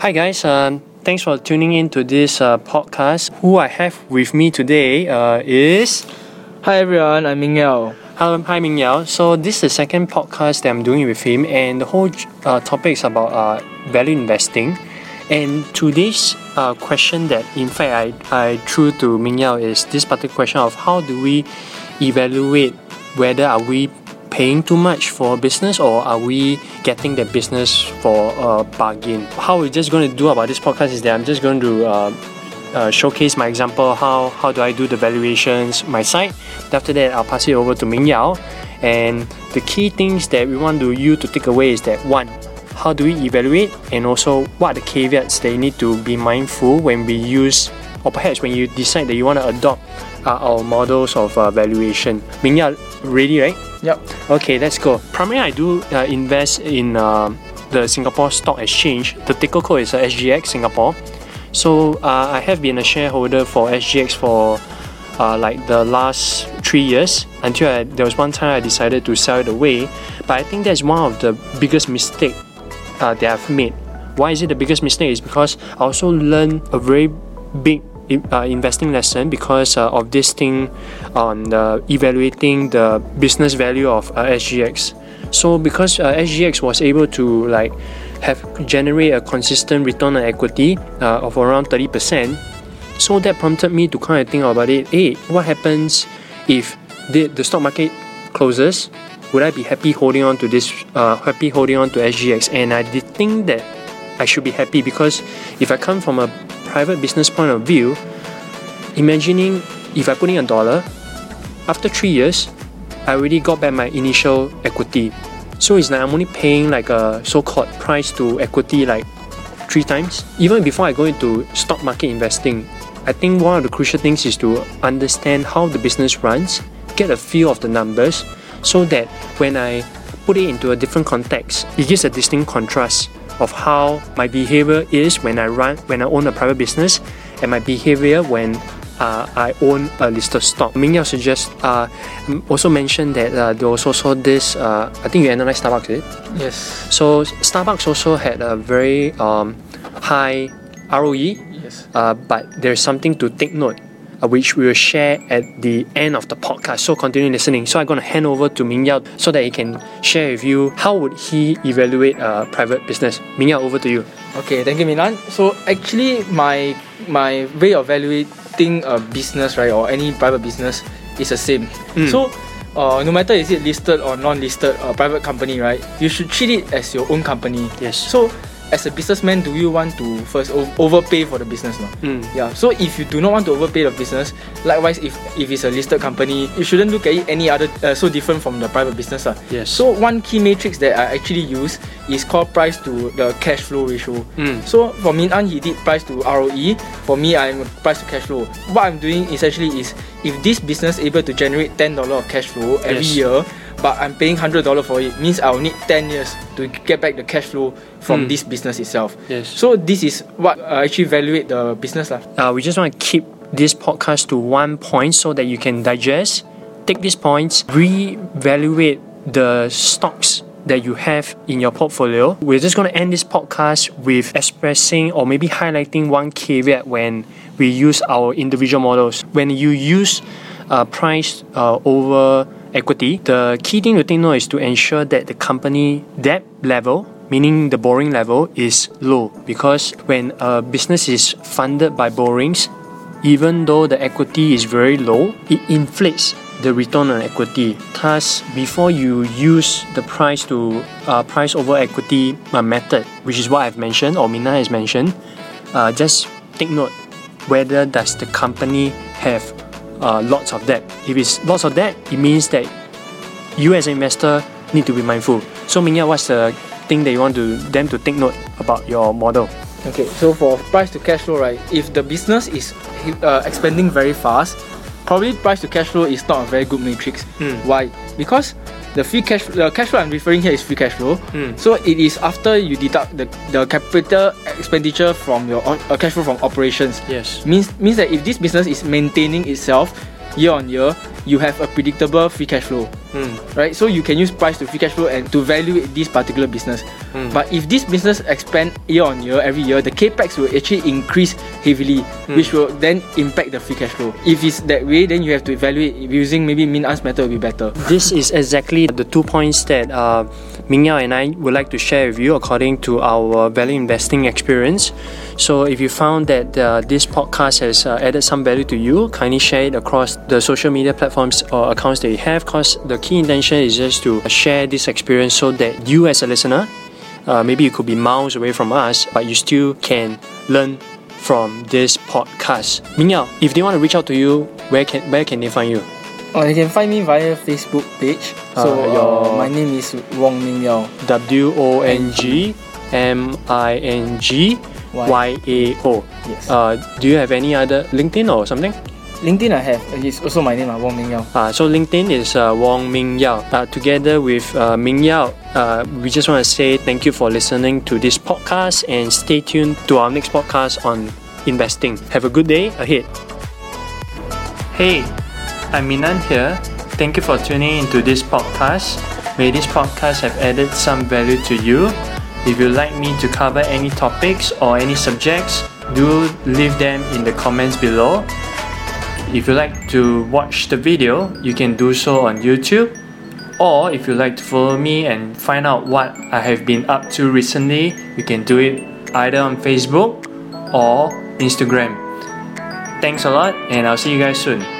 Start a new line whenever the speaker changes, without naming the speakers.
Hi guys, um, thanks for tuning in to this uh, podcast. Who I have with me today uh, is
Hi everyone, I'm Ming Yao.
Hello, hi Ming Yao. So this is the second podcast that I'm doing with him, and the whole uh, topic is about uh, value investing. And today's uh, question that, in fact, I, I threw to Ming Yao is this particular question of how do we evaluate whether are we paying too much for business or are we getting the business for a bargain? How we're just going to do about this podcast is that I'm just going to uh, uh, showcase my example how how do I do the valuations my side. After that, I'll pass it over to Ming Yao. And the key things that we want to you to take away is that one, how do we evaluate, and also what are the caveats that you need to be mindful when we use, or perhaps when you decide that you want to adopt uh, our models of uh, valuation. Ming Yao, ready, right?
Yep.
Okay, let's go. Primarily, I do uh, invest in uh, the Singapore Stock Exchange. The ticker code is uh, SGX Singapore. So uh, I have been a shareholder for SGX for uh, like the last three years until I, there was one time I decided to sell it away. But I think that's one of the biggest mistake uh, that I've made. Why is it the biggest mistake? Is because I also learned a very big uh, investing lesson because uh, of this thing on uh, evaluating the business value of uh, SGX. So because uh, SGX was able to like have generate a consistent return on equity uh, of around 30%, so that prompted me to kind of think about it. Hey, what happens if the, the stock market closes? Would I be happy holding on to this? Happy holding on to SGX? And I did think that I should be happy because if I come from a private business point of view, imagining if I put in a dollar, after three years, I already got back my initial equity. So it's like I'm only paying like a so-called price to equity like three times. Even before I go into stock market investing, I think one of the crucial things is to understand how the business runs, get a feel of the numbers, so that when I put it into a different context, it gives a distinct contrast of how my behavior is when I run when I own a private business and my behavior when uh, I own a listed stock. Ming Yao suggest uh, also mentioned that uh, there was also this uh, I think you analyze Starbucks, did it?
Yes.
So Starbucks also had a very um, high ROE,
Yes.
uh, but there's something to take note, which we will share at the end of the podcast. So continue listening. So I'm going to hand over to Ming Yao so that he can share with you how would he evaluate a private business. Ming Yao, over to you.
Okay, thank you, Milan. So actually, my my way of evaluating a business, right, or any private business, is the same.
Mm.
So. Uh, no matter is it listed or non-listed uh, private company, right? You should treat it as your own company.
Yes.
So, as a businessman, do you want to first overpay for the business? No?
Mm.
Yeah. So if you do not want to overpay the business, likewise, if if it's a listed company, you shouldn't look at it any other uh, so different from the private business. Uh.
Yes.
So one key matrix that I actually use is called price to the cash flow ratio.
Mm.
So for Min An, he did price to ROE. For me, I'm price to cash flow. What I'm doing essentially is if this business able to generate ten dollar of cash flow every
Yes.
year, but I'm paying hundred dollar for it, means I'll need ten years to get back the cash flow from
Mm.
this business itself.
Yes.
So this is what I actually evaluate the business lah.
Uh, we just want to keep this podcast to one point so that you can digest, take these points, re-evaluate the stocks that you have in your portfolio. We're just going to end this podcast with expressing or maybe highlighting one caveat when we use our individual models. When you use uh, price uh, over equity, the key thing to take note is to ensure that the company debt level meaning the borrowing level is low. Because when a business is funded by borrowings even though the equity is very low it inflates the return on equity. Thus before you use the price to uh, price over equity uh, method which is what i've mentioned or mina has mentioned uh, just take note whether does the company have uh, lots of debt if it's lots of debt it means that you as an investor need to be mindful so Ming Yao, what's the thing that you want to them to take note about your model
Okay, so for price to cash flow, right? If the business is uh, expanding very fast, probably price to cash flow is not a very good matrix.
Mm.
Why? Because the free cash the cash flow I'm referring here is free cash flow.
Mm.
So it is after you deduct the, the capital expenditure from your uh, cash flow from operations.
yes
Means means that if this business is maintaining itself, year on year, you have a predictable free cash flow,
Mm.
right? So you can use price to free cash flow and to value this particular business.
Mm.
But if this business expand year on year every year, the capex will actually increase heavily, which will then impact the free cash flow. If it's that way, then you have to evaluate using maybe min us method will be better.
This is exactly the two points that uh, Ming Yao and I would like to share with you according to our value investing experience. So, if you found that uh, this podcast has uh, added some value to you, kindly share it across the social media platforms or accounts that you have. Because the key intention is just to share this experience so that you, as a listener, uh, maybe you could be miles away from us, but you still can learn from this podcast. Ming Yao, if they want to reach out to you, where can where can they find you?
Oh, they can find me via Facebook page. So
Uh, your-
uh, my name is Wong Ming Yao.
W O N G M I N G Y A O.
Yes.
Uh, do you have any other LinkedIn or something?
LinkedIn I have. It's also my name, uh, Wong Ming Yao.
Uh, so LinkedIn is uh, Wong Ming Yao. Uh, together with uh, Ming Yao, uh, we just want to say thank you for listening to this podcast and stay tuned to our next podcast on investing. Have a good day ahead. Hey, I'm Minan here. Thank you for tuning into this podcast. May this podcast have added some value to you. If you'd like me to cover any topics or any subjects, do leave them in the comments below. If you like to watch the video, you can do so on YouTube. Or if you like to follow me and find out what I have been up to recently, you can do it either on Facebook or Instagram. Thanks a lot, and I'll see you guys soon.